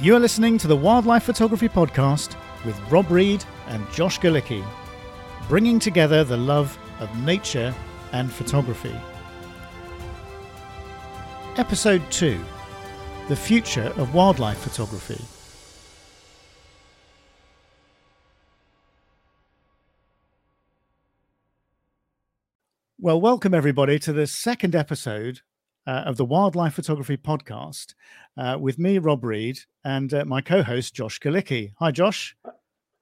You are listening to the Wildlife Photography Podcast with Rob Read and Josh Galicki, bringing together the love of nature and photography. Episode 2 The Future of Wildlife Photography. Well, welcome everybody to the second episode uh, of the Wildlife Photography Podcast uh, with me, Rob Read, and uh, my co host, Josh Galicki. Hi, Josh.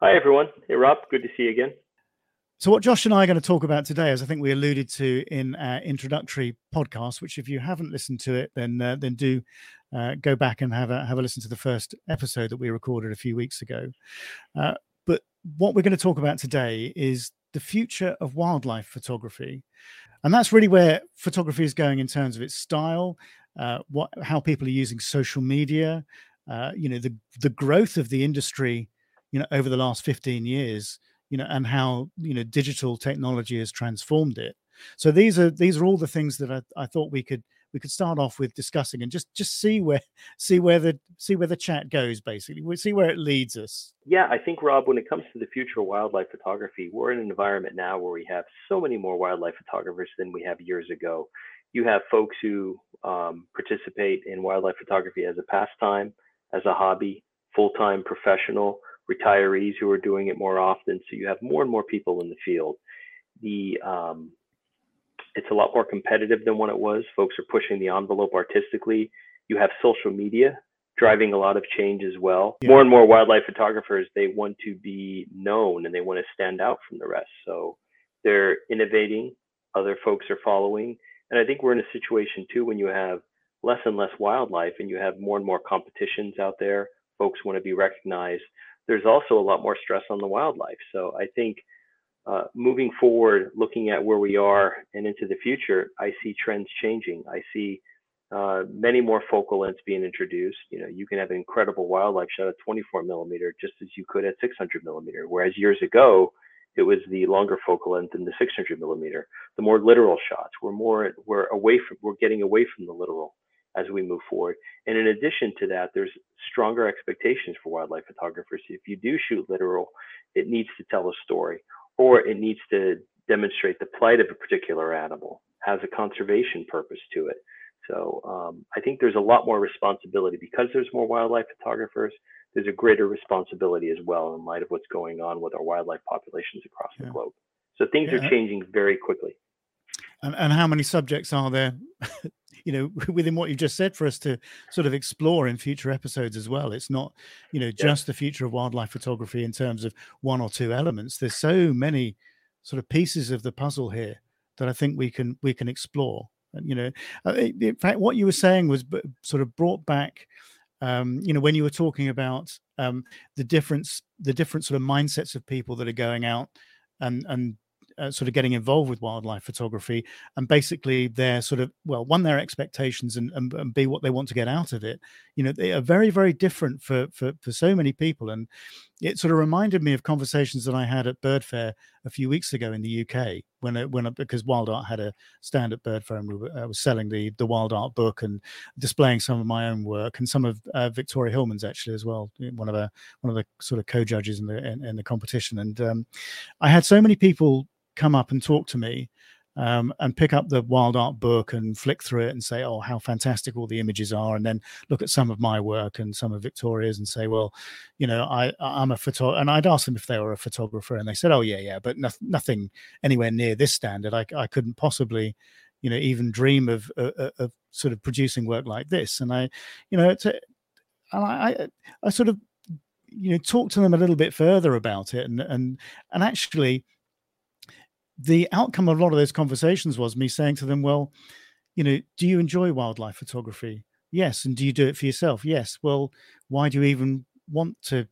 Hi, everyone. Hey, Rob. Good to see you again. So, what Josh and I are going to talk about today, as I think we alluded to in our introductory podcast, which if you haven't listened to it, then uh, then do uh, go back and have a have a listen to the first episode that we recorded a few weeks ago. Uh, but what we're going to talk about today is the future of wildlife photography and that's really where photography is going in terms of its style uh, what how people are using social media uh, you know the the growth of the industry you know over the last 15 years you know and how you know digital technology has transformed it. So these are these are all the things that I, I thought we could we could start off with discussing and just just see where see where the see where the chat goes basically. We see where it leads us. Yeah i think rob when it comes to the future of wildlife photography we're in an environment now where we have so many more wildlife photographers than we have years ago. You have folks who um, participate in wildlife photography as a pastime as a hobby full-time professional retirees who are doing it more often so you have more and more people in the field. The um, it's a lot more competitive than what it was. Folks are pushing the envelope artistically. You have social media driving a lot of change as well. Yeah. More and more wildlife photographers, they want to be known and they want to stand out from the rest. So they're innovating, other folks are following. And I think we're in a situation too when you have less and less wildlife and you have more and more competitions out there. Folks want to be recognized. There's also a lot more stress on the wildlife. So I think uh, moving forward, looking at where we are and into the future, I see trends changing. I see uh, many more focal lengths being introduced. You know, you can have an incredible wildlife shot at 24 millimeter just as you could at 600 millimeter. Whereas years ago, it was the longer focal length than the 600 millimeter. The more literal shots. We're more we're away from we're getting away from the literal as we move forward. And in addition to that, there's stronger expectations for wildlife photographers. If you do shoot literal, it needs to tell a story or it needs to demonstrate the plight of a particular animal, has a conservation purpose to it. So um, I think there's a lot more responsibility because there's more wildlife photographers. There's a greater responsibility as well in light of what's going on with our wildlife populations across yeah. the globe. So things yeah. are changing very quickly. And, and how many subjects are there you know within what you've just said for us to sort of explore in future episodes as well. It's not you know just yeah. the future of wildlife photography in terms of one or two elements. There's so many sort of pieces of the puzzle here that i think we can we can explore. And you know uh, in fact what you were saying was sort of brought back um, you know when you were talking about um, the difference the different sort of mindsets of people that are going out and and uh, sort of getting involved with wildlife photography and basically their sort of well one their expectations and, and, and be what they want to get out of it. You know they are very very different for, for for so many people. And it sort of reminded me of conversations that i had at Birdfair a few weeks ago in the uk when it, when because WildArt had a stand at bird we were, uh, was selling the the WildArt book and displaying some of my own work and some of uh, victoria hillman's actually as well one of the one of the sort of co-judges in the in, in the competition. And um, i had so many people come up and talk to me um, and pick up the WildArt book and flick through it and say, oh, how fantastic all the images are. And then look at some of my work and some of Victoria's and say, well, you know, I, I'm a photographer. And I'd ask them if they were a photographer. And they said, oh, yeah, yeah, but no- nothing anywhere near this standard. I, I couldn't possibly, you know, even dream of, of, uh, uh, of sort of producing work like this. And I, you know, it's a, and I, I, I sort of, you know, talk to them a little bit further about it. And, and, and actually, the outcome of a lot of those conversations was me saying to them, well, you know, do you enjoy wildlife photography? Yes. And do you do it for yourself? Yes. Well, why do you even want to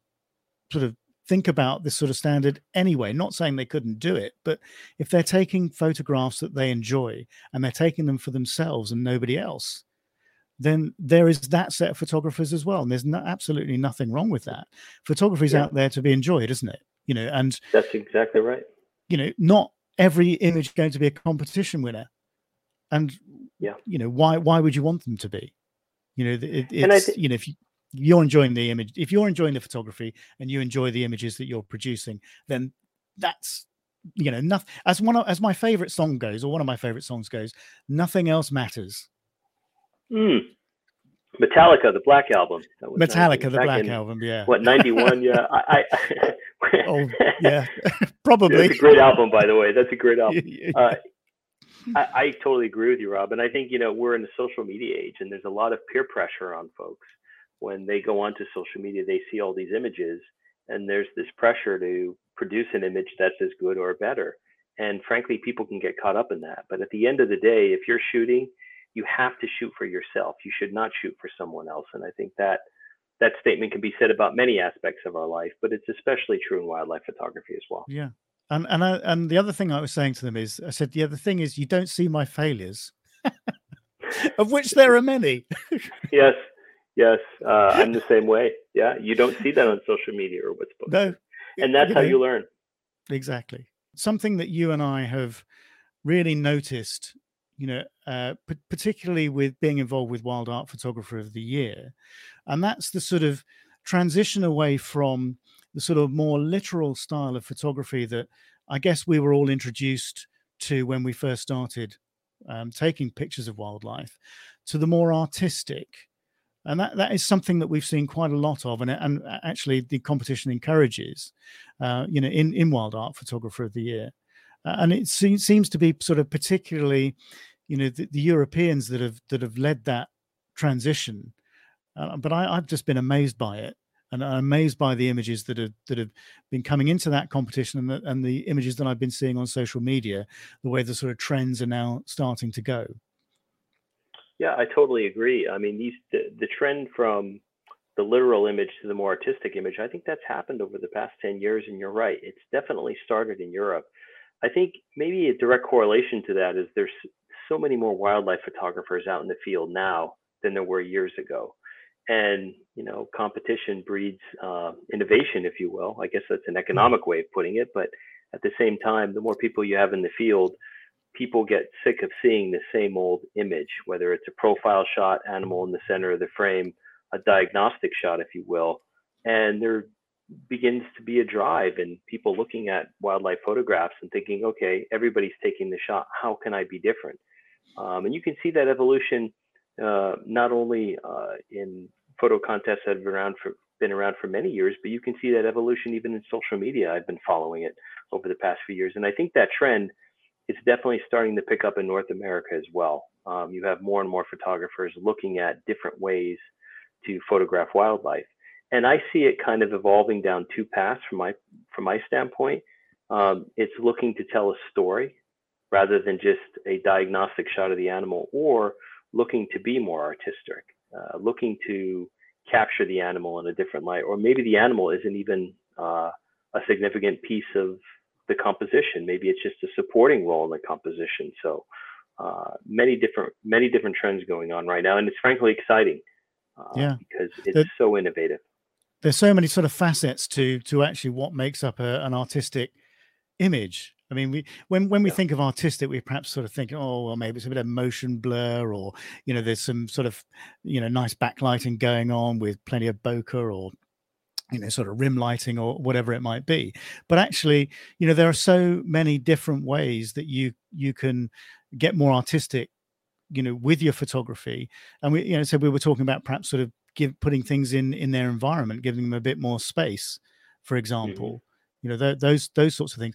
sort of think about this sort of standard anyway? Not saying they couldn't do it, but if they're taking photographs that they enjoy and they're taking them for themselves and nobody else, then there is that set of photographers as well. And there's no, absolutely nothing wrong with that. Photography is yeah. out there to be enjoyed, isn't it? You know, and that's exactly right. You know, not every image going to be a competition winner? And yeah. you know why why would you want them to be? You know it, it's th- you know if you you're enjoying the image if you're enjoying the photography and you enjoy the images that you're producing then that's you know nothing as one of, as my favorite song goes or one of my favorite songs goes nothing else matters. Mm. Metallica the black album. Metallica the black in, album yeah. what 91 yeah i, I oh yeah. Probably. That's a great album by the way. That's a great album. Uh, I, I totally agree with you rob and i think you know we're in the social media age and there's a lot of peer pressure on folks. When they go onto social media they see all these images and there's this pressure to produce an image that's as good or better. And frankly, people can get caught up in that. But at the end of the day, if you're shooting, you have to shoot for yourself. You should not shoot for someone else. And I think that that statement can be said about many aspects of our life, but it's especially true in wildlife photography as well. Yeah. And and I, and the other thing I was saying to them is I said, yeah, the thing is you don't see my failures. of which there are many. yes. Yes. Uh, I'm the same way. Yeah. You don't see that on social media or what's posted. No, and that's you how you learn exactly something that you and i have really noticed you know uh, p- particularly with being involved with WildArt photographer of the year and that's the sort of transition away from the sort of more literal style of photography that i guess we were all introduced to when we first started um, taking pictures of wildlife to the more artistic and that, that is something that we've seen quite a lot of and, and actually the competition encourages uh, you know in, in WildArt photographer of the year and it se- seems to be sort of particularly you know the, the, europeans that have that have led that transition uh, but I, i've just been amazed by it and I'm amazed by the images that have that have been coming into that competition and the, and the images that I've been seeing on social media, the way the sort of trends are now starting to go. Yeah, I totally agree. I mean, these the, the trend from the literal image to the more artistic image, I think that's happened over the past 10 years, and you're right. It's definitely started in Europe. I think maybe a direct correlation to that is there's so many more wildlife photographers out in the field now than there were years ago. And, you know, competition breeds uh, innovation, if you will. I guess that's an economic way of putting it. But at the same time, the more people you have in the field, people get sick of seeing the same old image, whether it's a profile shot, animal in the center of the frame, a diagnostic shot, if you will. And there begins to be a drive in people looking at wildlife photographs and thinking, okay, everybody's taking the shot. How can I be different? Um, and you can see that evolution uh, not only uh, in photo contests that have been around for been around for many years, but you can see that evolution even in social media. I've been following it over the past few years, and I think that trend it's definitely starting to pick up in North America as well. Um, you have more and more photographers looking at different ways to photograph wildlife, and I see it kind of evolving down two paths from my from my standpoint. Um, it's looking to tell a story rather than just a diagnostic shot of the animal, or looking to be more artistic, uh, looking to capture the animal in a different light, or maybe the animal isn't even uh, a significant piece of the composition. Maybe it's just a supporting role in the composition. So uh, many different many different trends going on right now, and it's frankly exciting. Uh, yeah, because it's the, so innovative. There's so many sort of facets to to actually what makes up a, an artistic image. I mean, we when when we yeah. think of artistic, we perhaps sort of think, oh, well, maybe it's a bit of motion blur, or you know, there's some sort of you know nice backlighting going on with plenty of bokeh or you know sort of rim lighting or whatever it might be but actually you know there are so many different ways that you you can get more artistic you know with your photography and we you know so we were talking about perhaps sort of give putting things in in their environment giving them a bit more space for example mm-hmm. you know th- those those sorts of things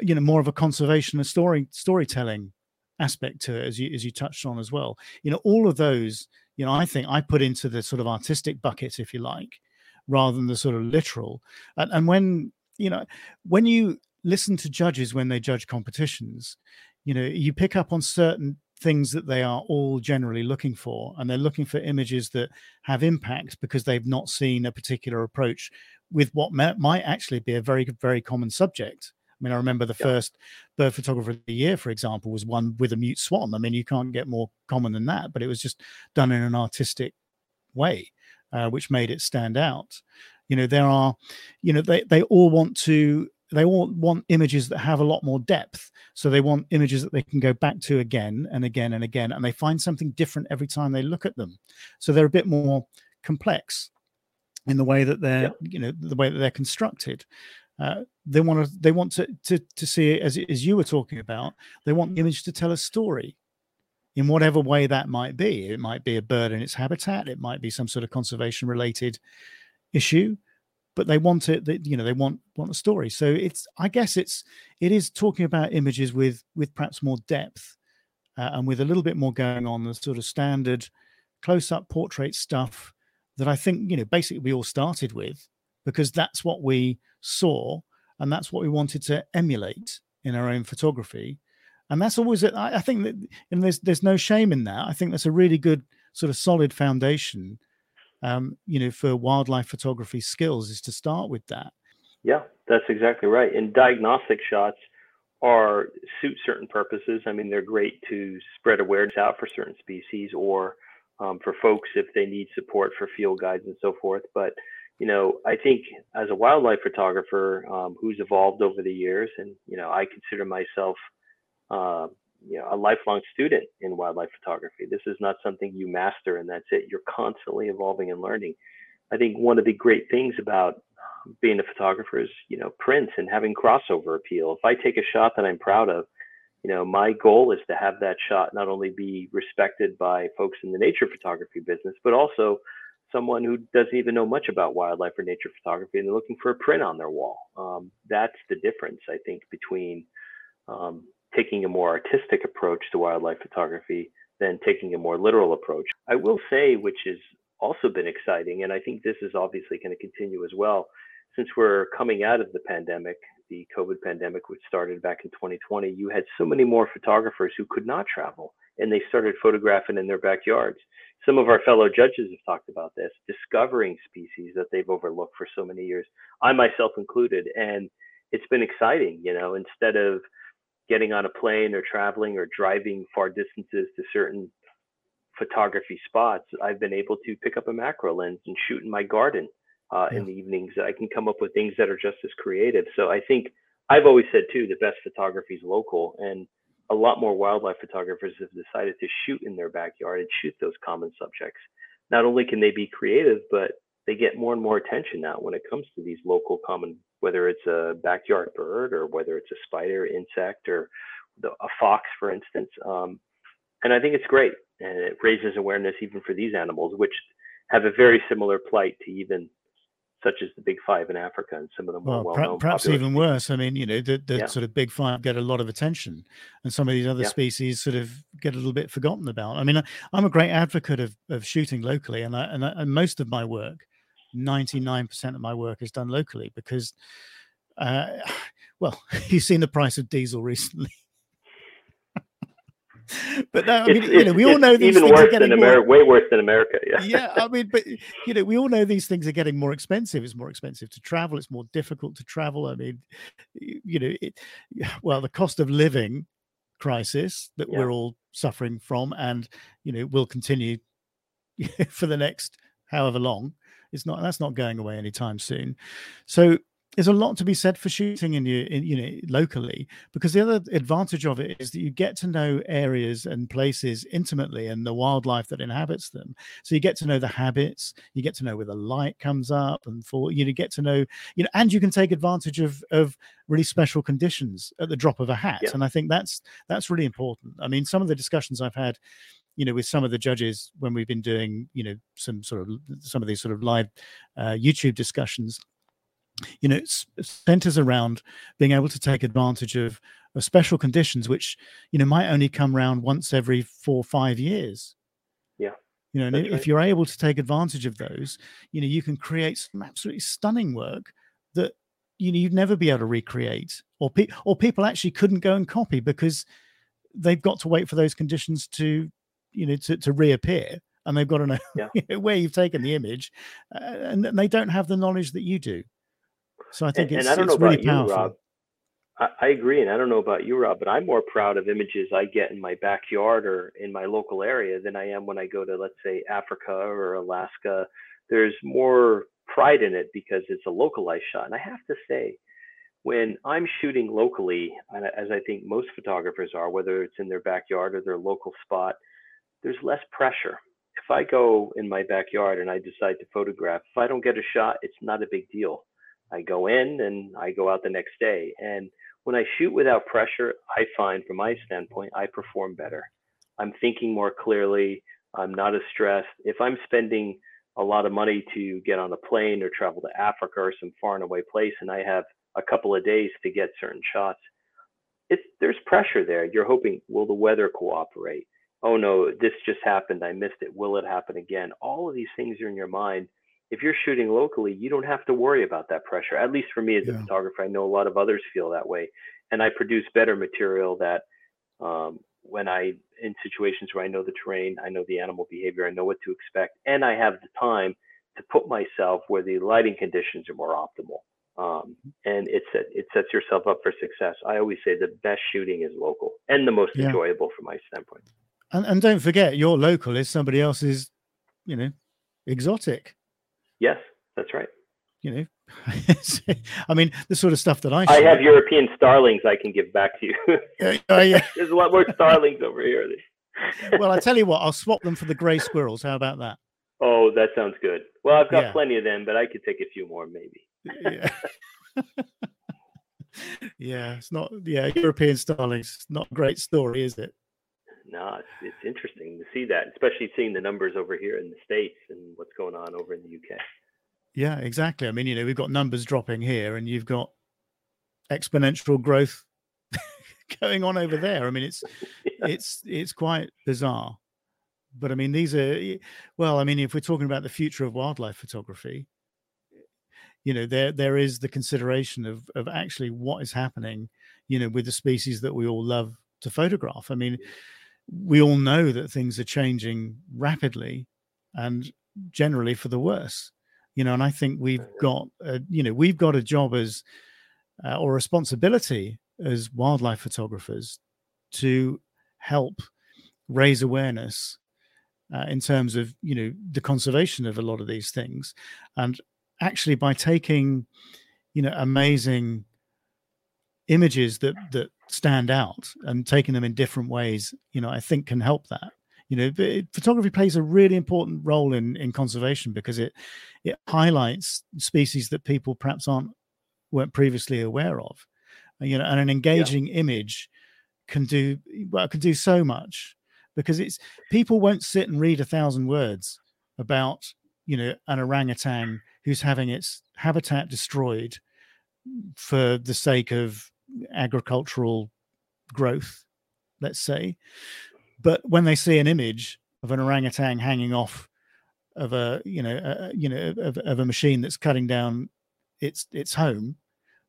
you know more of a conservation and story storytelling aspect to it as you as you touched on as well you know all of those you know i think i put into the sort of artistic bucket if you like rather than the sort of literal. And, and when you know when you listen to judges when they judge competitions, you know you pick up on certain things that they are all generally looking for and they're looking for images that have impact because they've not seen a particular approach with what might actually be a very very common subject I mean, I remember the yeah. first bird photographer of the year, for example, was one with a mute swan. I mean, you can't get more common than that, but it was just done in an artistic way uh, which made it stand out. You know, there are, you know, they, they all want to, they all want images that have a lot more depth. So they want images that they can go back to again and again and again, and they find something different every time they look at them. So they're a bit more complex. in the way that they're Yep. you know the way that they're constructed. Uh, they want to they want to to to see it as as you were talking about. They want the image to tell a story in whatever way that might be. It might be a bird in its habitat. It might be some sort of conservation related issue, but they want it. That you know they want want a story. So it's I guess it's it is talking about images with with perhaps more depth uh, and with a little bit more going on the sort of standard close up portrait stuff that I think you know basically we all started with because that's what we saw and that's what we wanted to emulate in our own photography and that's always it I, think that and there's there's no shame in that i think that's a really good sort of solid foundation um you know for wildlife photography skills is to start with that Yeah, that's exactly right. And diagnostic shots are suit certain purposes. I mean, they're great to spread awareness out for certain species or um, for folks if they need support for field guides and so forth. But you know, I think as a wildlife photographer um, who's evolved over the years, and you know, I consider myself, uh, you know, a lifelong student in wildlife photography. This is not something you master and that's it. You're constantly evolving and learning. I think one of the great things about being a photographer is, you know, prints and having crossover appeal. If I take a shot that I'm proud of, you know, my goal is to have that shot not only be respected by folks in the nature photography business, but also someone who doesn't even know much about wildlife or nature photography and they're looking for a print on their wall. Um, that's the difference, I think, between um, taking a more artistic approach to wildlife photography than taking a more literal approach. I will say, which has also been exciting, and I think this is obviously going to continue as well, since we're coming out of the pandemic, the COVID pandemic, which started back in 2020, you had so many more photographers who could not travel and they started photographing in their backyards. Some of our fellow judges have talked about this, discovering species that they've overlooked for so many years, I myself included. And it's been exciting, you know, instead of getting on a plane or traveling or driving far distances to certain photography spots, I've been able to pick up a macro lens and shoot in my garden uh, Yeah. in the evenings. I can come up with things that are just as creative. So I think I've always said too, the best photography is local, and a lot more wildlife photographers have decided to shoot in their backyard and shoot those common subjects. Not only can they be creative, but they get more and more attention now when it comes to these local common, whether it's a backyard bird or whether it's a spider, insect, or the, a fox, for instance. Um, and I think it's great, and it raises awareness even for these animals, which have a very similar plight to even such as the big five in Africa and some of the more well, well-known. perhaps even worse i mean you know the, the Yeah. sort of big five get a lot of attention and some of these other Yeah. species sort of get a little bit forgotten about i mean I, i'm a great advocate of, of shooting locally and I, and, I, and most of my work 99% of my work is done locally because uh, well you've seen the price of diesel recently but no, I mean, It's, you know, we all know these even things are worse getting than more, America, way worse than America. Yeah. yeah i mean but you know we all know these things are getting more expensive it's more expensive to travel it's more difficult to travel i mean you know it, well the cost of living crisis that Yeah. we're all suffering from and you know will continue for the next however long it's not that's not going away anytime soon so there's a lot to be said for shooting in you in, you know locally because the other advantage of it is that you get to know areas and places intimately and the wildlife that inhabits them. So you get to know the habits you get to know where the light comes up and for you know get to know you know and you can take advantage of of really special conditions at the drop of a hat. Yeah. and i think that's that's really important. I mean some of the discussions i've had you know with some of the judges when we've been doing you know some sort of some of these sort of live uh, youtube discussions you know centers around being able to take advantage of, of special conditions which you know might only come around once every four or five years. Yeah, you know and if you're able to take advantage of those you know you can create some absolutely stunning work that you know you'd never be able to recreate or pe- or people actually couldn't go and copy because they've got to wait for those conditions to you know to, to reappear and they've got to know Yeah. where you've taken the image uh, and they don't have the knowledge that you do so i think and, it's, and I don't know really about you, powerful Rob. I, I agree, and I don't know about you, Rob, but I'm more proud of images I get in my backyard or in my local area than I am when I go to, let's say, Africa or Alaska. There's more pride in it because it's a localized shot. And I have to say, when I'm shooting locally, as I think most photographers are, whether it's in their backyard or their local spot, there's less pressure. if I go in my backyard and I decide to photograph, if I don't get a shot, it's not a big deal. I go in and I go out the next day. And when I shoot without pressure, I find from my standpoint, I perform better. I'm thinking more clearly. I'm not as stressed. If I'm spending a lot of money to get on a plane or travel to Africa or some far and away place and I have a couple of days to get certain shots, it's there's pressure there. You're hoping, will the weather cooperate? Oh no, this just happened. I missed it. Will it happen again? All of these things are in your mind. If you're shooting locally, you don't have to worry about that pressure. At least for me as a photographer, I know a lot of others feel that way, and I produce better material that um, when I in situations where I know the terrain, I know the animal behavior, I know what to expect, and I have the time to put myself where the lighting conditions are more optimal. Um, and it set, it sets yourself up for success. I always say the best shooting is local and the most yeah. enjoyable from my standpoint. And and don't forget, your local is somebody else's, you know, exotic. Yes, that's right. You know, I mean, the sort of stuff that I I have European starlings I can give back to you. uh, yeah. There's a lot more starlings over here. well, I tell you what, I'll swap them for the grey squirrels. How about that? Oh, that sounds good. Well, I've got yeah. plenty of them, but I could take a few more, maybe. yeah. yeah, it's not. Yeah, European starlings. Not a great story, is it? No, it's, it's interesting to see that, especially seeing the numbers over here in the states and what's going on over in the UK. Yeah, exactly. I mean, you know, we've got numbers dropping here, and you've got exponential growth going on over there. I mean, it's yeah. it's it's quite bizarre. But I mean, these are well. I mean, if we're talking about the future of wildlife photography, you know, there there is the consideration of of actually what is happening, you know, with the species that we all love to photograph. I mean, we all know that things are changing rapidly, and generally for the worse you know and i think we've got a, you know we've got a job as uh, or responsibility as wildlife photographers to help raise awareness uh, in terms of you know the conservation of a lot of these things. And actually by taking you know amazing images that that stand out and taking them in different ways you know i think can help that you know it, photography plays a really important role in in conservation because it it highlights species that people perhaps aren't weren't previously aware of you know and an engaging yeah. image can do well can do so much because it's people won't sit and read a thousand words about you know an orangutan who's having its habitat destroyed for the sake of agricultural growth let's say but when they see an image of an orangutan hanging off of a you know a, you know of, of a machine that's cutting down its its home,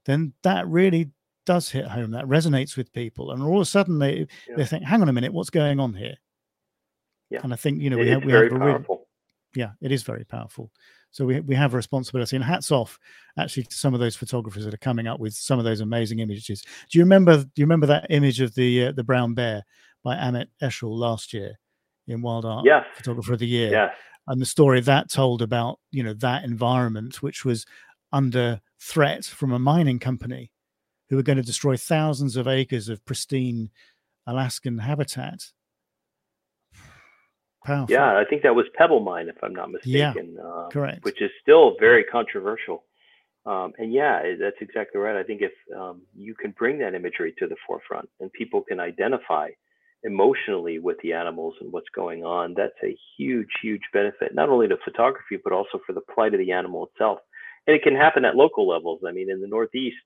then that really does hit home. That resonates with people, and all of a sudden they yeah. they think, "Hang on a minute, what's going on here?" Yeah, and I think you know it we have we have a real, yeah, it is very powerful. So we we have a responsibility, and hats off actually to some of those photographers that are coming up with some of those amazing images. Do you remember? Do you remember that image of the uh, the brown bear by Amit Eshel last year in WildArt yes. Photographer of the Year. Yes. And the story that told about, you know, that environment, which was under threat from a mining company who were going to destroy thousands of acres of pristine Alaskan habitat. Powerful. Yeah, I think that was Pebble Mine, if I'm not mistaken. Yeah, uh, correct. Which is still very controversial. Um, and yeah, that's exactly right. I think if um, you can bring that imagery to the forefront and people can identify emotionally with the animals and what's going on, that's a huge, huge benefit, not only to photography, but also for the plight of the animal itself. And it can happen at local levels. I mean, in the Northeast,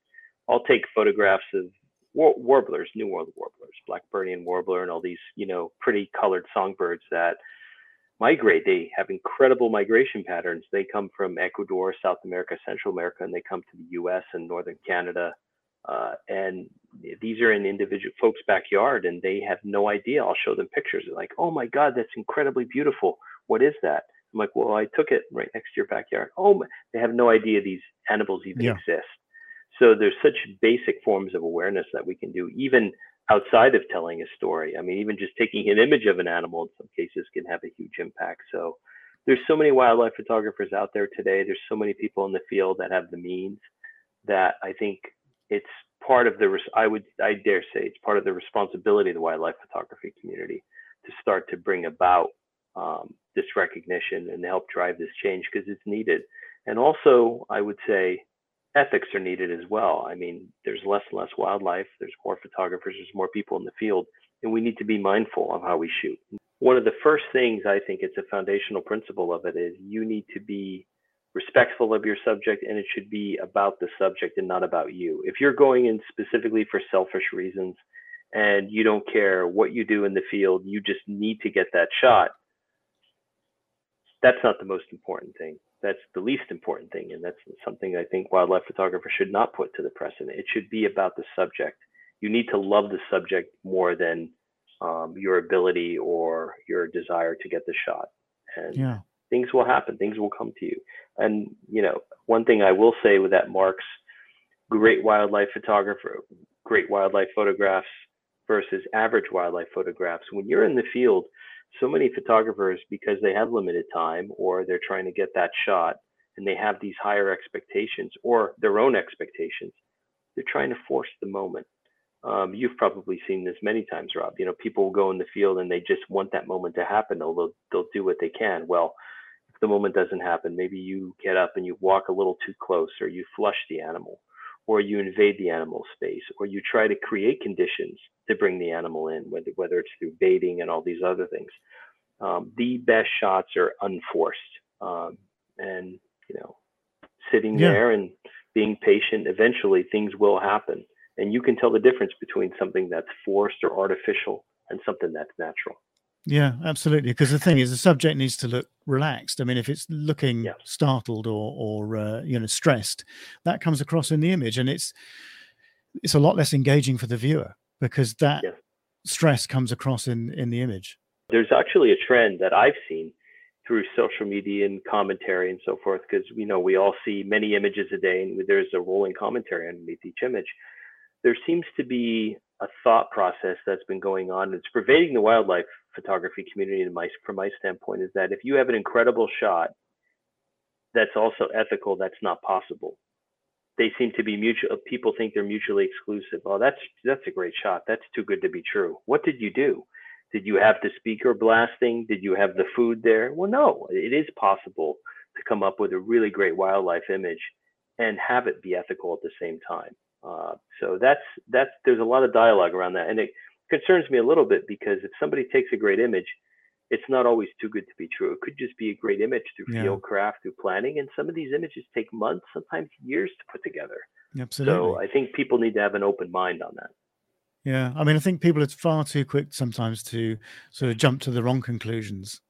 I'll take photographs of war- warblers, New World warblers, Blackburnian warbler, and all these, you know, pretty colored songbirds that migrate. They have incredible migration patterns. They come from Ecuador, South America, Central America, and they come to the US and Northern Canada, uh, and these are in individual folks' backyard, and they have no idea. I'll show them pictures. They're like, "Oh my God, that's incredibly beautiful. What is that?" I'm like, "Well, I took it right next to your backyard." Oh, my. they have no idea these animals even yeah. exist. So there's such basic forms of awareness that we can do, even outside of telling a story. I mean, even just taking an image of an animal in some cases can have a huge impact. So there's so many wildlife photographers out there today. There's so many people in the field that have the means that I think it's part of the I would I dare say it's part of the responsibility of the wildlife photography community to start to bring about um, this recognition and help drive this change because it's needed. And also, I would say ethics are needed as well. I mean, there's less and less wildlife, there's more photographers, there's more people in the field, and we need to be mindful of how we shoot. One of the first things I think it's a foundational principle of it is you need to be respectful of your subject and it should be about the subject and not about you. If you're going in specifically for selfish reasons and you don't care what you do in the field, you just need to get that shot. That's not the most important thing. That's the least important thing. And that's something I think wildlife photographers should not put to the precedent. It should be about the subject. You need to love the subject more than um, your ability or your desire to get the shot. And yeah. things will happen, things will come to you. And, you know, one thing I will say with that marks great wildlife photographer, great wildlife photographs versus average wildlife photographs. When you're in the field, so many photographers, because they have limited time or they're trying to get that shot and they have these higher expectations or their own expectations, they're trying to force the moment. Um, you've probably seen this many times, Rob. You know, people will go in the field and they just want that moment to happen. They'll they'll do what they can. Well, if the moment doesn't happen, maybe you get up and you walk a little too close, or you flush the animal, or you invade the animal space, or you try to create conditions to bring the animal in, whether whether it's through baiting and all these other things. Um, the best shots are unforced, um, and you know, sitting yeah. there and being patient. Eventually, things will happen, and you can tell the difference between something that's forced or artificial and something that's natural. Yeah, absolutely. Because the thing is, the subject needs to look relaxed. I mean, if it's looking yeah. startled or or uh, you know stressed, that comes across in the image, and it's it's a lot less engaging for the viewer because that yeah. stress comes across in in the image. There's actually a trend that I've seen through social media and commentary and so forth, because you know we all see many images a day, and there's a rolling commentary underneath each image. There seems to be a thought process that's been going on. It's pervading the wildlife photography community, and my, from my standpoint, is that if you have an incredible shot that's also ethical, that's not possible. They seem to be mutual people think they're mutually exclusive. Oh that's that's a great shot. That's too good to be true. What did you do? Did you have the speaker blasting? Did you have the food there? Well no it is possible to come up with a really great wildlife image and have it be ethical at the same time. Uh, so that's that's there's a lot of dialogue around that. And it concerns me a little bit because if somebody takes a great image it's not always too good to be true. It could just be a great image through yeah. field craft, through planning, and some of these images take months, sometimes years to put together. Absolutely. So I think people need to have an open mind on that. Yeah, I mean, I think people are far too quick sometimes to sort of jump to the wrong conclusions.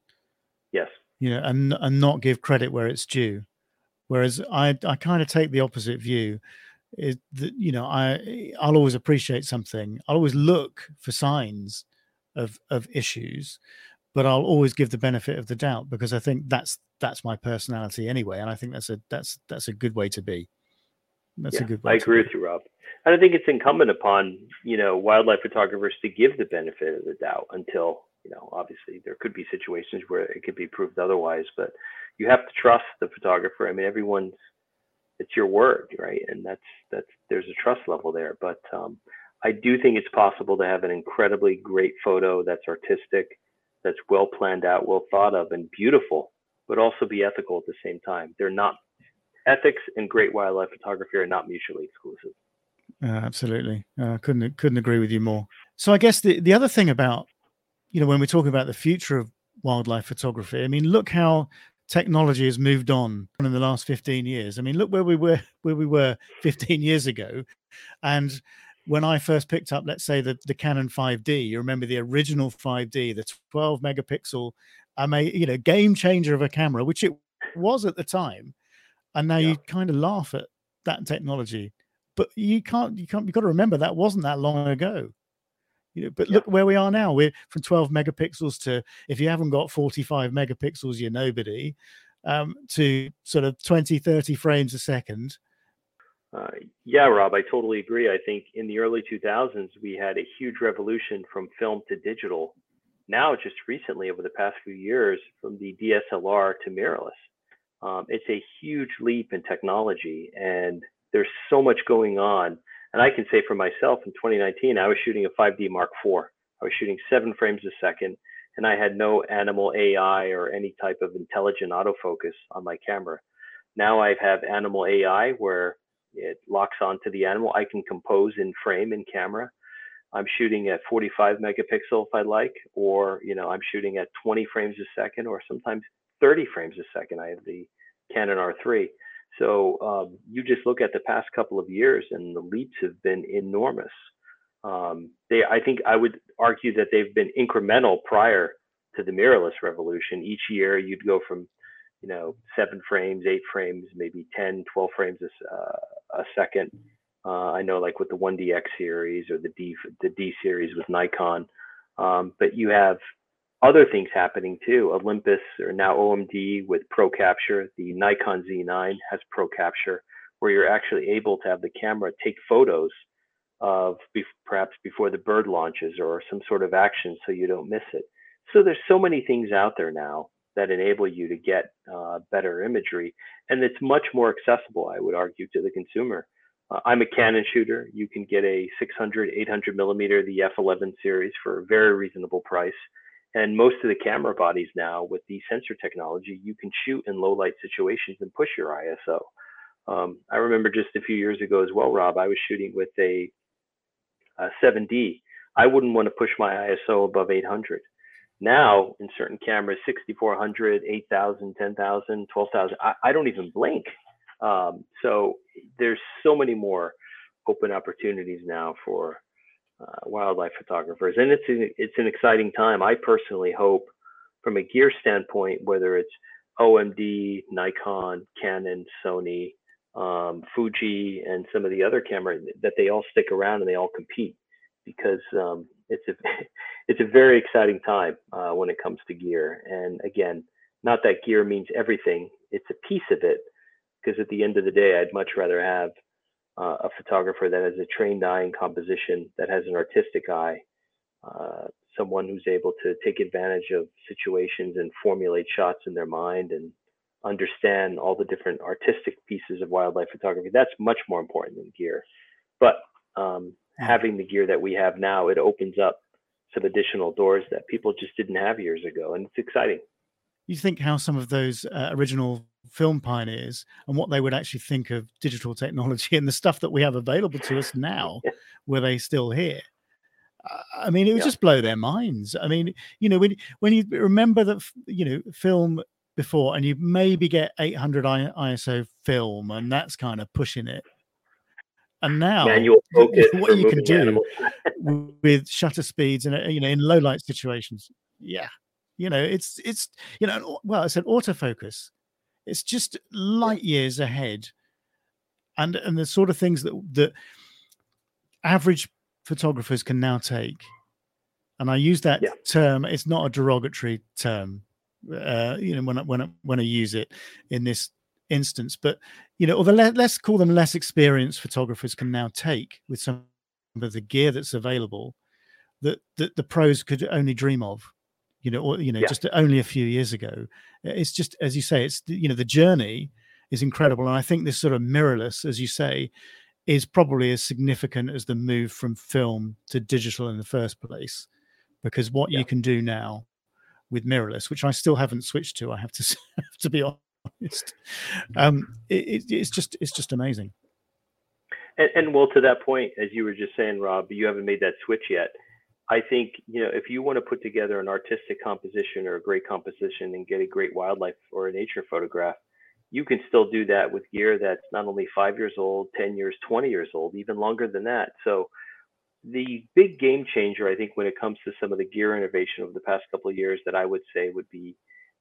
Yes. You know, and and not give credit where it's due. Whereas I I kind of take the opposite view. Is that you know I I'll always appreciate something. I'll always look for signs of of issues but I'll always give the benefit of the doubt because I think that's that's my personality anyway, and I think that's a that's that's a good way to be. That's yeah, a good. Way, I agree with you, Rob. And I think it's incumbent upon you know wildlife photographers to give the benefit of the doubt until you know obviously there could be situations where it could be proved otherwise, but you have to trust the photographer. I mean, everyone's it's your word, right? And that's that's there's a trust level there, but um, I do think it's possible to have an incredibly great photo that's artistic that's well planned out, well thought of, and beautiful, but also be ethical at the same time. They're not ethics and great wildlife photography are not mutually exclusive. Uh, absolutely, uh, couldn't couldn't agree with you more. So I guess the the other thing about you know when we're talking about the future of wildlife photography, I mean, look how technology has moved on in the last 15 years. I mean, look where we were where we were 15 years ago, and when I first picked up, let's say the, the Canon 5D, you remember the original 5D, the 12 megapixel, I may, you know, game changer of a camera, which it was at the time. And now yeah. you kind of laugh at that technology, but you can't, you can't, you've got to remember that wasn't that long ago. You know, but yeah. look where we are now. We're from 12 megapixels to if you haven't got 45 megapixels, you're nobody. Um, to sort of 20, 30 frames a second uh, yeah, Rob, I totally agree. I think in the early 2000s, we had a huge revolution from film to digital. Now, just recently, over the past few years, from the DSLR to mirrorless, um, it's a huge leap in technology, and there's so much going on. And I can say for myself, in 2019, I was shooting a 5D Mark IV. I was shooting seven frames a second, and I had no animal AI or any type of intelligent autofocus on my camera. Now I have animal AI where it locks onto the animal. I can compose in frame in camera. I'm shooting at 45 megapixel if I like, or you know I'm shooting at 20 frames a second, or sometimes 30 frames a second. I have the Canon R3. So um, you just look at the past couple of years, and the leaps have been enormous. Um, they, I think, I would argue that they've been incremental prior to the mirrorless revolution. Each year, you'd go from, you know, seven frames, eight frames, maybe 10, 12 frames a, uh, a second. Uh, I know, like with the 1DX series or the D the D series with Nikon, um, but you have other things happening too. Olympus or now OMD with Pro Capture. The Nikon Z9 has Pro Capture, where you're actually able to have the camera take photos of be- perhaps before the bird launches or some sort of action so you don't miss it. So there's so many things out there now that enable you to get uh, better imagery, and it's much more accessible, I would argue, to the consumer. Uh, I'm a Canon shooter. You can get a 600, 800 millimeter, the F11 series for a very reasonable price. And most of the camera bodies now with the sensor technology, you can shoot in low light situations and push your ISO. Um, I remember just a few years ago as well, Rob, I was shooting with a, a 7D. I wouldn't want to push my ISO above 800. Now, in certain cameras, 6400, 8000, 10,000, 12,000, I, I don't even blink. Um, so there's so many more open opportunities now for uh, wildlife photographers, and it's an, it's an exciting time. I personally hope, from a gear standpoint, whether it's OMD, Nikon, Canon, Sony, um, Fuji, and some of the other cameras, that they all stick around and they all compete, because um, it's a it's a very exciting time uh, when it comes to gear. And again, not that gear means everything; it's a piece of it. Because at the end of the day, I'd much rather have uh, a photographer that has a trained eye in composition, that has an artistic eye, uh, someone who's able to take advantage of situations and formulate shots in their mind and understand all the different artistic pieces of wildlife photography. That's much more important than gear. But um, hmm. having the gear that we have now, it opens up some additional doors that people just didn't have years ago, and it's exciting. You think how some of those uh, original film pioneers and what they would actually think of digital technology and the stuff that we have available to us now were they still here i mean it would yeah. just blow their minds. I mean you know when when you remember that you know film before and you maybe get 800 iso film and that's kind of pushing it. And now what you can do with shutter speeds and uh, you know in low light situations. Yeah. You know it's it's you know well i said autofocus it's just light years ahead, and and the sort of things that that average photographers can now take. And I use that yeah. term. It's not a derogatory term, uh, you know, when I, when I, when I use it in this instance. But you know, or the le- let's call them less experienced photographers can now take with some of the gear that's available that that the pros could only dream of you know, or, you know, yeah. just only a few years ago. It's just, as you say, it's, you know, the journey is incredible. And I think this sort of mirrorless, as you say, is probably as significant as the move from film to digital in the first place, because what yeah. you can do now with mirrorless, which I still haven't switched to, I have to to be honest, um, it, it's just it's just amazing. And, and well, to that point, as you were just saying, Rob, you haven't made that switch yet. I think you know if you want to put together an artistic composition or a great composition and get a great wildlife or a nature photograph, you can still do that with gear that's not only five years old, 10 years, 20 years old, even longer than that. So the big game changer, I think, when it comes to some of the gear innovation over the past couple of years that I would say would be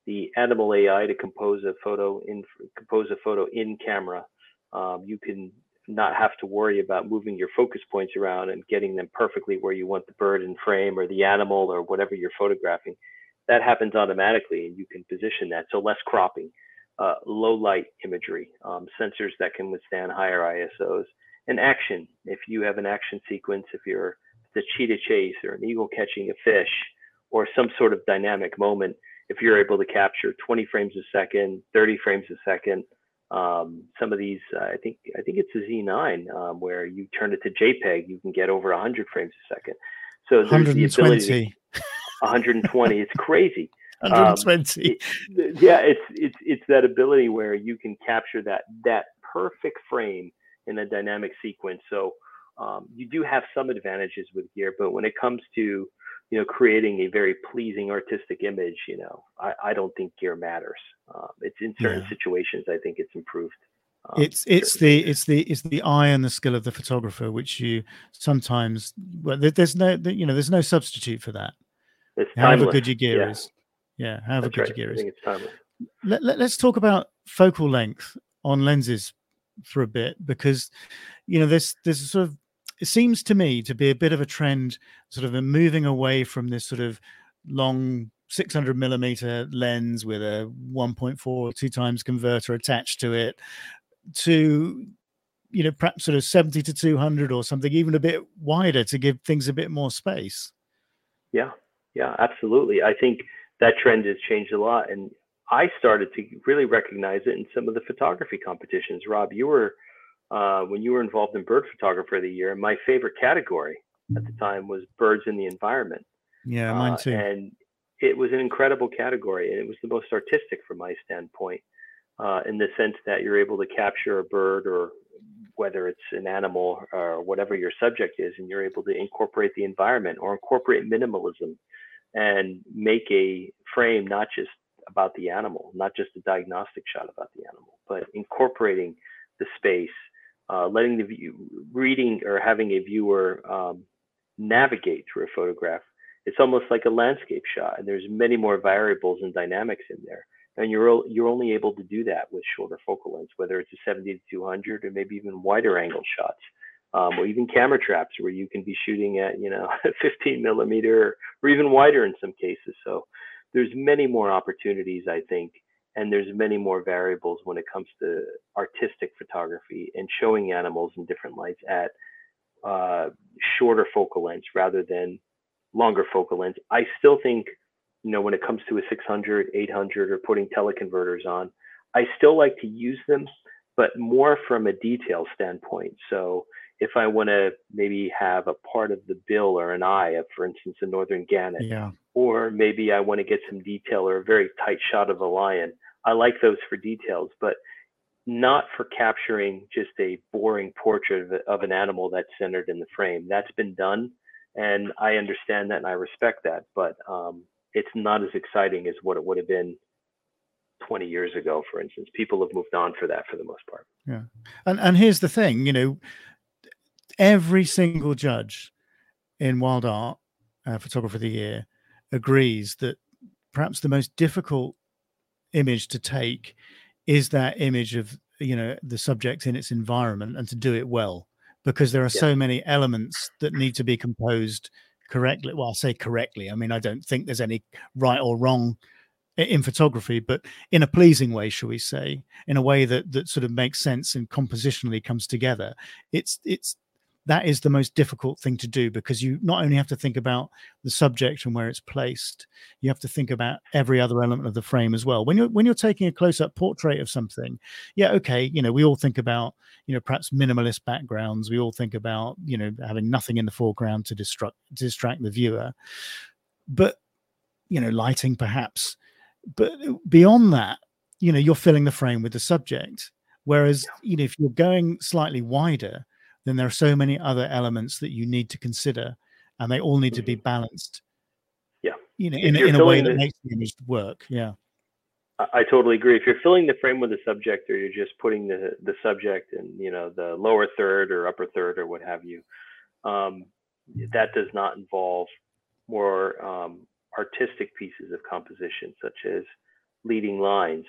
the animal AI to compose a photo in compose a photo in camera. Um, you can not have to worry about moving your focus points around and getting them perfectly where you want the bird in frame or the animal or whatever you're photographing. That happens automatically and you can position that. So less cropping, uh, low light imagery, um, sensors that can withstand higher ISOs, and action. If you have an action sequence, if you're the cheetah chase or an eagle catching a fish or some sort of dynamic moment, if you're able to capture 20 frames a second, 30 frames a second, um, some of these, uh, I think, I think it's a Z9 um, where you turn it to JPEG, you can get over 100 frames a second. So there's the ability. To, 120. it's crazy. 120. Um, yeah, it's it's it's that ability where you can capture that that perfect frame in a dynamic sequence. So um, you do have some advantages with gear, but when it comes to you know creating a very pleasing artistic image, you know, I, I don't think gear matters. Um, it's in certain yeah. situations I think it's improved. Um, it's it's the it's the it's the eye and the skill of the photographer, which you sometimes well, there's no you know there's no substitute for that. It's however good your gear yeah. is. Yeah, however That's good right. your gear is. it's timeless. Let, let, let's talk about focal length on lenses for a bit because you know there's there's a sort of it seems to me to be a bit of a trend sort of uh, moving away from this sort of long 600 millimeter lens with a 1.4 two times converter attached to it to you know perhaps sort of 70 to 200 or something even a bit wider to give things a bit more space. Yeah. Yeah absolutely. I think that trend has changed a lot and i started to really recognize it in some of the photography competitions. Rob you were uh, when you were involved in bird photographer of the year my favorite category at the time was birds in the environment. Yeah mine too. uh, and it was an incredible category and it was the most artistic from my standpoint uh, in the sense that you're able to capture a bird or whether it's an animal or whatever your subject is, and you're able to incorporate the environment or incorporate minimalism and make a frame not just about the animal, not just a diagnostic shot about the animal, but incorporating the space, uh, letting the view, reading or having a viewer um, navigate through a photograph. It's almost like a landscape shot, and there's many more variables and dynamics in there and you're you're only able to do that with shorter focal lengths, whether it's a 70 to 200 or maybe even wider angle shots, um, or even camera traps where you can be shooting at you know 15 millimeter or even wider in some cases. So there's many more opportunities, I think, and there's many more variables when it comes to artistic photography and showing animals in different lights at uh, shorter focal lengths rather than longer focal lengths. I still think you know, when it comes to a 600, 800, or putting teleconverters on, I still like to use them, but more from a detail standpoint. So if I want to maybe have a part of the bill or an eye of, for instance, a northern gannet, yeah. Or maybe I want to get some detail or a very tight shot of a lion, I like those for details, but not for capturing just a boring portrait of, of an animal that's centered in the frame. That's been done, and I understand that and I respect that. But um, it's not as exciting as what it would have been 20 years ago for instance people have moved on for that for the most part yeah and and here's the thing you know every single judge in WildArt uh, photographer of the year agrees that perhaps the most difficult image to take is that image of you know the subject in its environment and to do it well because there are yeah. so many elements that need to be composed correctly. Well, I say correctly. I mean, I don't think there's any right or wrong in photography, but in a pleasing way, shall we say, in a way that that sort of makes sense and compositionally comes together. It's it's that is the most difficult thing to do because you not only have to think about the subject and where it's placed you have to think about every other element of the frame as well. When you're when you're taking a close-up portrait of something yeah okay you know we all think about you know perhaps minimalist backgrounds. We all think about you know having nothing in the foreground to distract distract the viewer. But you know lighting perhaps. But beyond that you know you're filling the frame with the subject. Whereas you know if you're going slightly wider then there are so many other elements that you need to consider and they all need to be mm-hmm. balanced yeah you know in, in a way that the, makes the image work yeah I totally agree. If you're filling the frame with a subject, or you're just putting the the subject in, you know, the lower third or upper third or what have you, um, that does not involve more um, artistic pieces of composition, such as leading lines,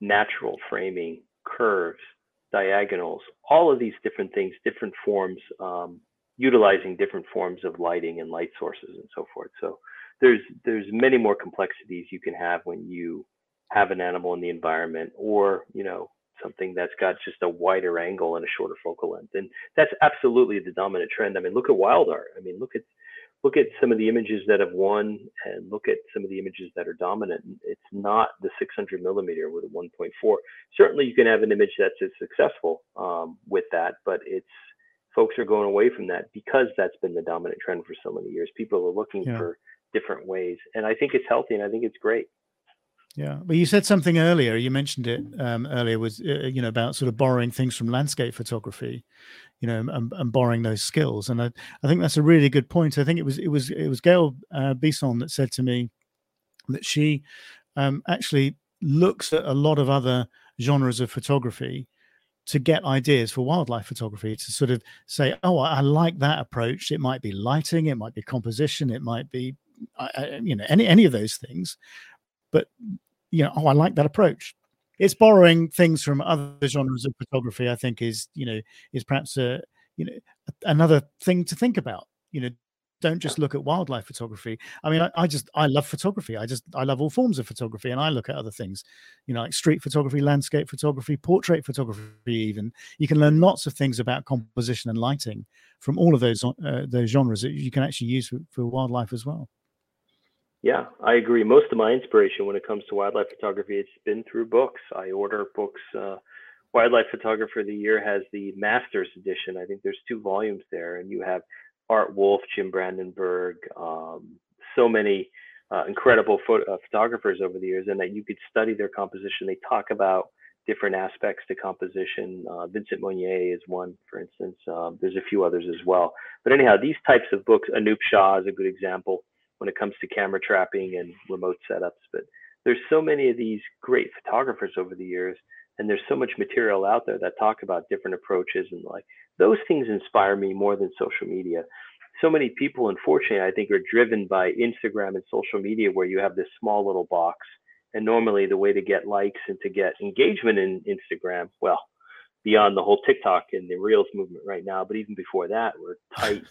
natural framing, curves, diagonals, all of these different things, different forms, um, utilizing different forms of lighting and light sources and so forth. So there's there's many more complexities you can have when you have an animal in the environment or you know something that's got just a wider angle and a shorter focal length. And that's absolutely the dominant trend. I mean look at WildArt. I mean look at look at some of the images that have won and look at some of the images that are dominant. It's not the 600 millimeter with a 1.4. Certainly, you can have an image that's as successful um, with that, but it's folks are going away from that because that's been the dominant trend for so many years. People are looking yeah. for different ways. And I think it's healthy and I think it's great. Yeah, but you said something earlier. You mentioned it um, earlier. Was uh, you know about sort of borrowing things from landscape photography, you know, and, and, borrowing those skills. And I, I think that's a really good point. I think it was it was it was Gail uh, Bisson that said to me that she um, actually looks at a lot of other genres of photography to get ideas for wildlife photography to sort of say, oh, I, I like that approach. It might be lighting, it might be composition, it might be, you know, any any of those things. But you know, oh, I like that approach. It's borrowing things from other genres of photography. I think is you know is perhaps a you know another thing to think about. You know, don't just look at wildlife photography. I mean, I, I, just I love photography. I just I love all forms of photography, and I look at other things, you know, like street photography, landscape photography, portrait photography. Even you can learn lots of things about composition and lighting from all of those uh, those genres that you can actually use for, for wildlife as well. Yeah, I agree. Most of my inspiration when it comes to wildlife photography, it's been through books. I order books. Uh, Wildlife Photographer of the Year has the Masters Edition. I think there's two volumes there, and you have Art Wolfe, Jim Brandenburg, um, so many uh, incredible uh, photographers over the years, and that you could study their composition. They talk about different aspects to composition. Uh, Vincent Munier is one, for instance. Um, there's a few others as well. But anyhow, these types of books, Anup Shah is a good example when it comes to camera trapping and remote setups. But there's so many of these great photographers over the years, and there's so much material out there that talk about different approaches and like those things inspire me more than social media. So many people, unfortunately, I think are driven by Instagram and social media where you have this small little box. And normally the way to get likes and to get engagement in Instagram, well, beyond the whole TikTok and the Reels movement right now, but even before that, we're tight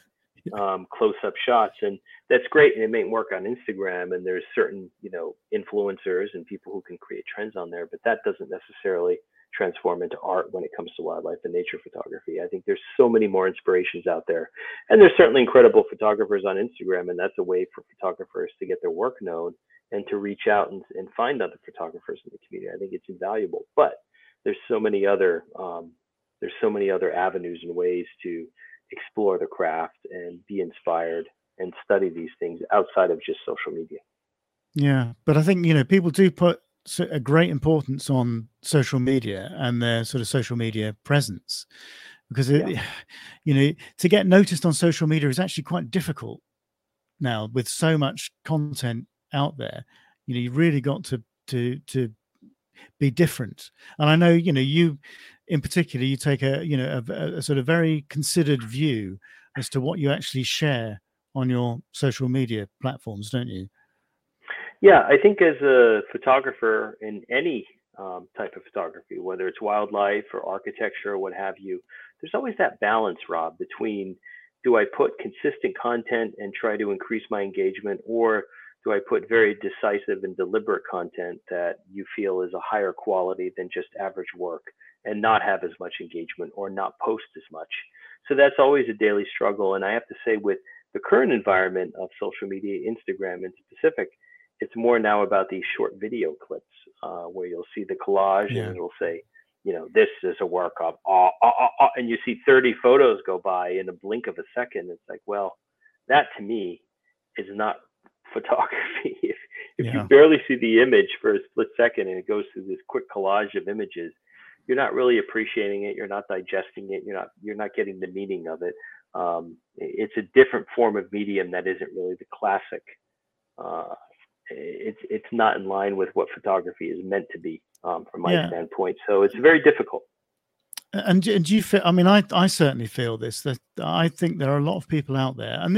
um, close-up shots, and that's great. And it may work on Instagram, and there's certain you know influencers and people who can create trends on there, but that doesn't necessarily transform into art when it comes to wildlife and nature photography. I think there's so many more inspirations out there, and there's certainly incredible photographers on Instagram, and that's a way for photographers to get their work known and to reach out and, and find other photographers in the community. I think it's invaluable, but there's so many other um, there's so many other avenues and ways to explore the craft and be inspired and study these things outside of just social media. Yeah, but I think you know people do put a great importance on social media and their sort of social media presence because it, yeah. you know to get noticed on social media is actually quite difficult now with so much content out there. You know, you really got to to to be different. And I know you know you in particular, you take a you know a, a, sort of very considered view as to what you actually share on your social media platforms, don't you? Yeah, I think as a photographer in any um, type of photography, whether it's wildlife or architecture or what have you, there's always that balance, Rob, between do I put consistent content and try to increase my engagement, or do I put very decisive and deliberate content that you feel is a higher quality than just average work? And not have as much engagement or not post as much. So that's always a daily struggle. And I have to say, with the current environment of social media, Instagram in specific, it's more now about these short video clips uh, where you'll see the collage yeah. and it'll say, you know, this is a work of, uh, uh, uh, and you see 30 photos go by in a blink of a second. It's like, well, that to me is not photography. if if yeah. you barely see the image for a split second and it goes through this quick collage of images, you're not really appreciating it you're not digesting it you're not you're not getting the meaning of it. Um, it's a different form of medium that isn't really the classic uh, it's it's not in line with what photography is meant to be um, from my yeah. standpoint. So it's very difficult. And, and do you feel i mean i i certainly feel this that i think there are a lot of people out there and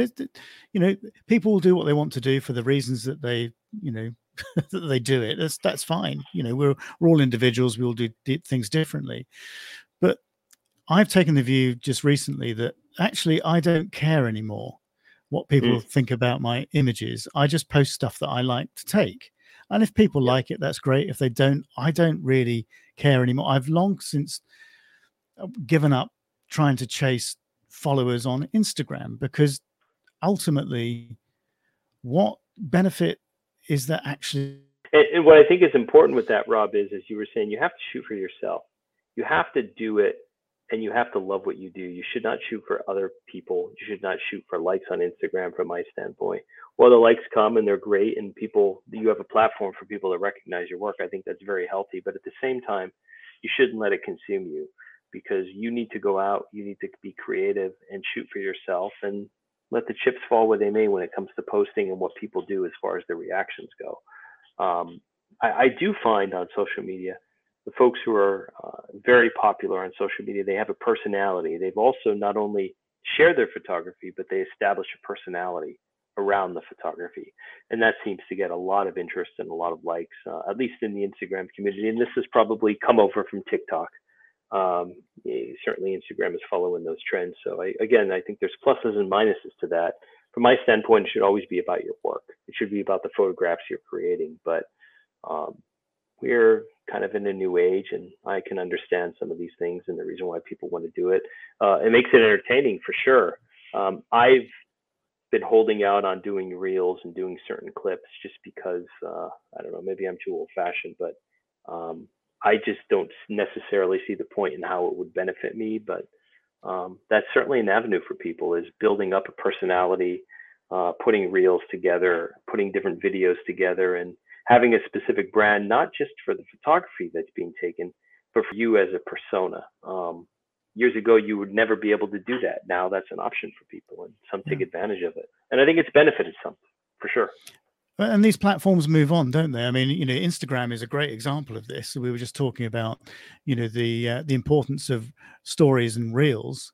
you know people will do what they want to do for the reasons that they you know that they do it. That's that's fine. You know, we're we're all individuals. We all do, do things differently. But I've taken the view just recently that actually I don't care anymore what people mm. think about my images. I just post stuff that I like to take. And if people yeah. like it, that's great. If they don't, I don't really care anymore. I've long since uh, given up trying to chase followers on Instagram because ultimately, what benefit is that actually and, and, what i think is important with that rob is as you were saying you have to shoot for yourself you have to do it and you have to love what you do. You should not shoot for other people. You should not shoot for likes on Instagram, from my standpoint. well the likes come and they're great, and people, you have a platform for people to recognize your work. I think that's very healthy. But at the same time, you shouldn't let it consume you because you need to go out, you need to be creative and shoot for yourself and let the chips fall where they may when it comes to posting and what people do as far as the reactions go. Um, I, I, do find on social media the folks who are uh, very popular on social media, they have a personality. They've also not only share their photography, but they establish a personality around the photography. And that seems to get a lot of interest and a lot of likes, uh, at least in the Instagram community. And this has probably come over from TikTok. Um, certainly, Instagram is following those trends. So, I, again, I think there's pluses and minuses to that. From my standpoint, it should always be about your work. It should be about the photographs you're creating. But um, we're kind of in a new age, and I can understand some of these things and the reason why people want to do it. Uh, it makes it entertaining for sure. Um, I've been holding out on doing reels and doing certain clips just because uh, I don't know, maybe I'm too old fashioned, but um, I just don't necessarily see the point in how it would benefit me. But um, that's certainly an avenue for people is building up a personality, uh, putting reels together, putting different videos together, and having a specific brand, not just for the photography that's being taken, but for you as a persona. Um, years ago, you would never be able to do that. Now that's an option for people, and some take advantage of it. And I think it's benefited some for sure. And these platforms move on, don't they? I mean, you know, Instagram is a great example of this. We were just talking about, you know, the uh, the importance of stories and reels,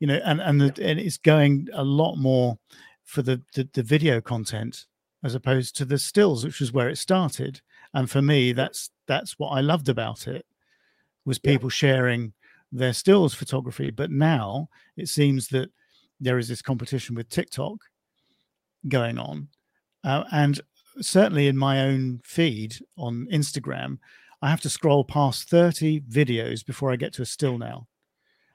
you know, and and, the, and it's going a lot more for the, the the video content as opposed to the stills, which was where it started. And for me, that's that's what I loved about it was people yeah. sharing their stills photography. But now it seems that there is this competition with TikTok going on, uh, and certainly in my own feed on Instagram, I have to scroll past thirty videos before I get to a still now.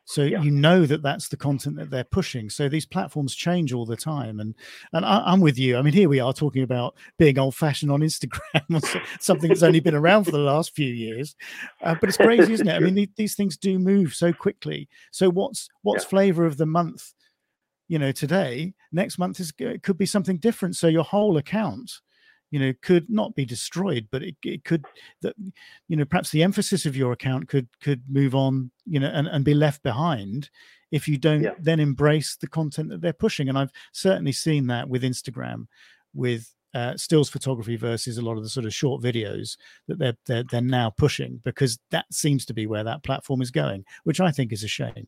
So yeah. you know that that's the content that they're pushing. So these platforms change all the time, and and I, am with you. I mean, here we are talking about being old-fashioned on Instagram, something that's only been around for the last few years. Uh, but it's crazy, isn't it? I mean, these things do move so quickly. So what's what's yeah. flavor of the month? You know, today, next month is it could be something different. So your whole account you know could not be destroyed but it, it could that you know perhaps the emphasis of your account could could move on you know and, and be left behind if you don't yeah. then embrace the content that they're pushing and i've certainly seen that with instagram with uh, stills photography versus a lot of the sort of short videos that they're, they're they're now pushing because that seems to be where that platform is going which i think is a shame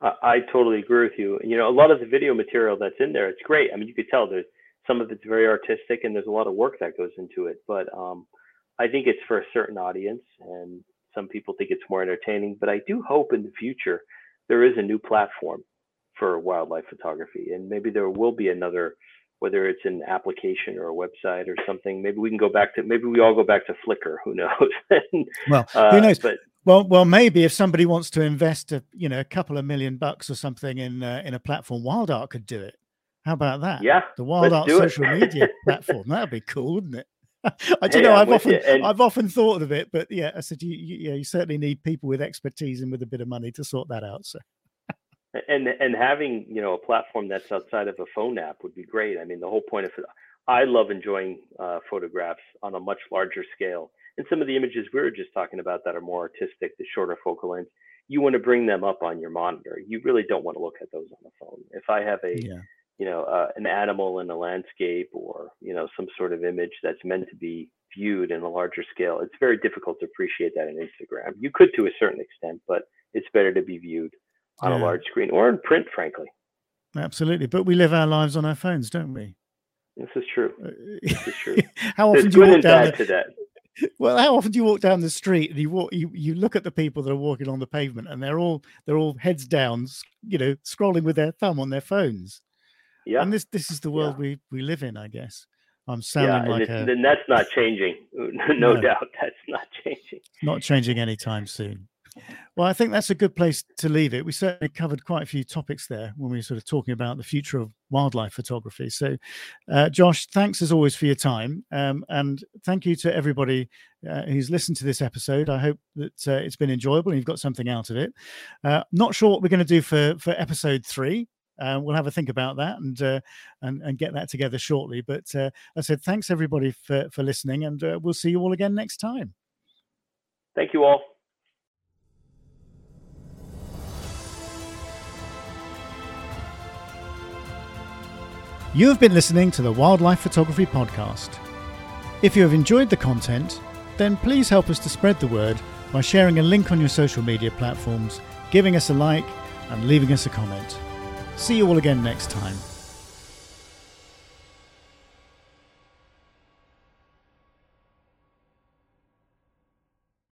I, I totally agree with you. You know a lot of the video material that's in there it's great. I mean you could tell there's some of it's very artistic and there's a lot of work that goes into it but um, i think it's for a certain audience and some people think it's more entertaining but i do hope in the future there is a new platform for wildlife photography and maybe there will be another whether it's an application or a website or something. Maybe we can go back to maybe we all go back to flickr who knows? Well uh, who knows? but well, well, maybe if somebody wants to invest a you know a couple of million bucks or something in uh, in a platform, WildArt could do it. How about that? Yeah, the WildArt social media platform. That'd be cool, wouldn't it? I do hey, know. I've often and... I've often thought of it, but yeah, I said you, you, yeah, you certainly need people with expertise and with a bit of money to sort that out. So. and and having you know a platform that's outside of a phone app would be great. I mean, the whole point of it. I love enjoying uh, photographs on a much larger scale. And some of the images we were just talking about that are more artistic, the shorter focal length, you want to bring them up on your monitor. You really don't want to look at those on the phone. If I have a yeah. you know uh, an animal in a landscape or you know some sort of image that's meant to be viewed in a larger scale it's very difficult to appreciate that in instagram. You could to a certain extent but it's better to be viewed on yeah. a large screen or in print frankly. Absolutely. But we live our lives on our phones don't we? This is true. Uh, this is true. How often There's do you walk down the, well how often do you walk down the street and you walk you, you look at the people that are walking on the pavement and they're all they're all heads down you know scrolling with their thumb on their phones yeah. And this this is the world yeah. we we live in, I guess. I'm sounding yeah, like a, then that's not changing. no, no, doubt, that's not changing. Not changing anytime soon. Well, I think that's a good place to leave it. We certainly covered quite a few topics there when we were sort of talking about the future of wildlife photography. So, uh, Josh, thanks as always for your time. Um, and thank you to everybody uh, who's listened to this episode. I hope that uh, it's been enjoyable and you've got something out of it. Uh, not sure what we're going to do for, for episode three. Uh, we'll have a think about that and uh, and and get that together shortly. But I said thanks everybody for for listening, and we'll see you all again next time. Thank you all. You have been listening to the Wildlife Photography Podcast. If you have enjoyed the content, then please help us to spread the word by sharing a link on your social media platforms, giving us a like, and leaving us a comment. See you all again next time.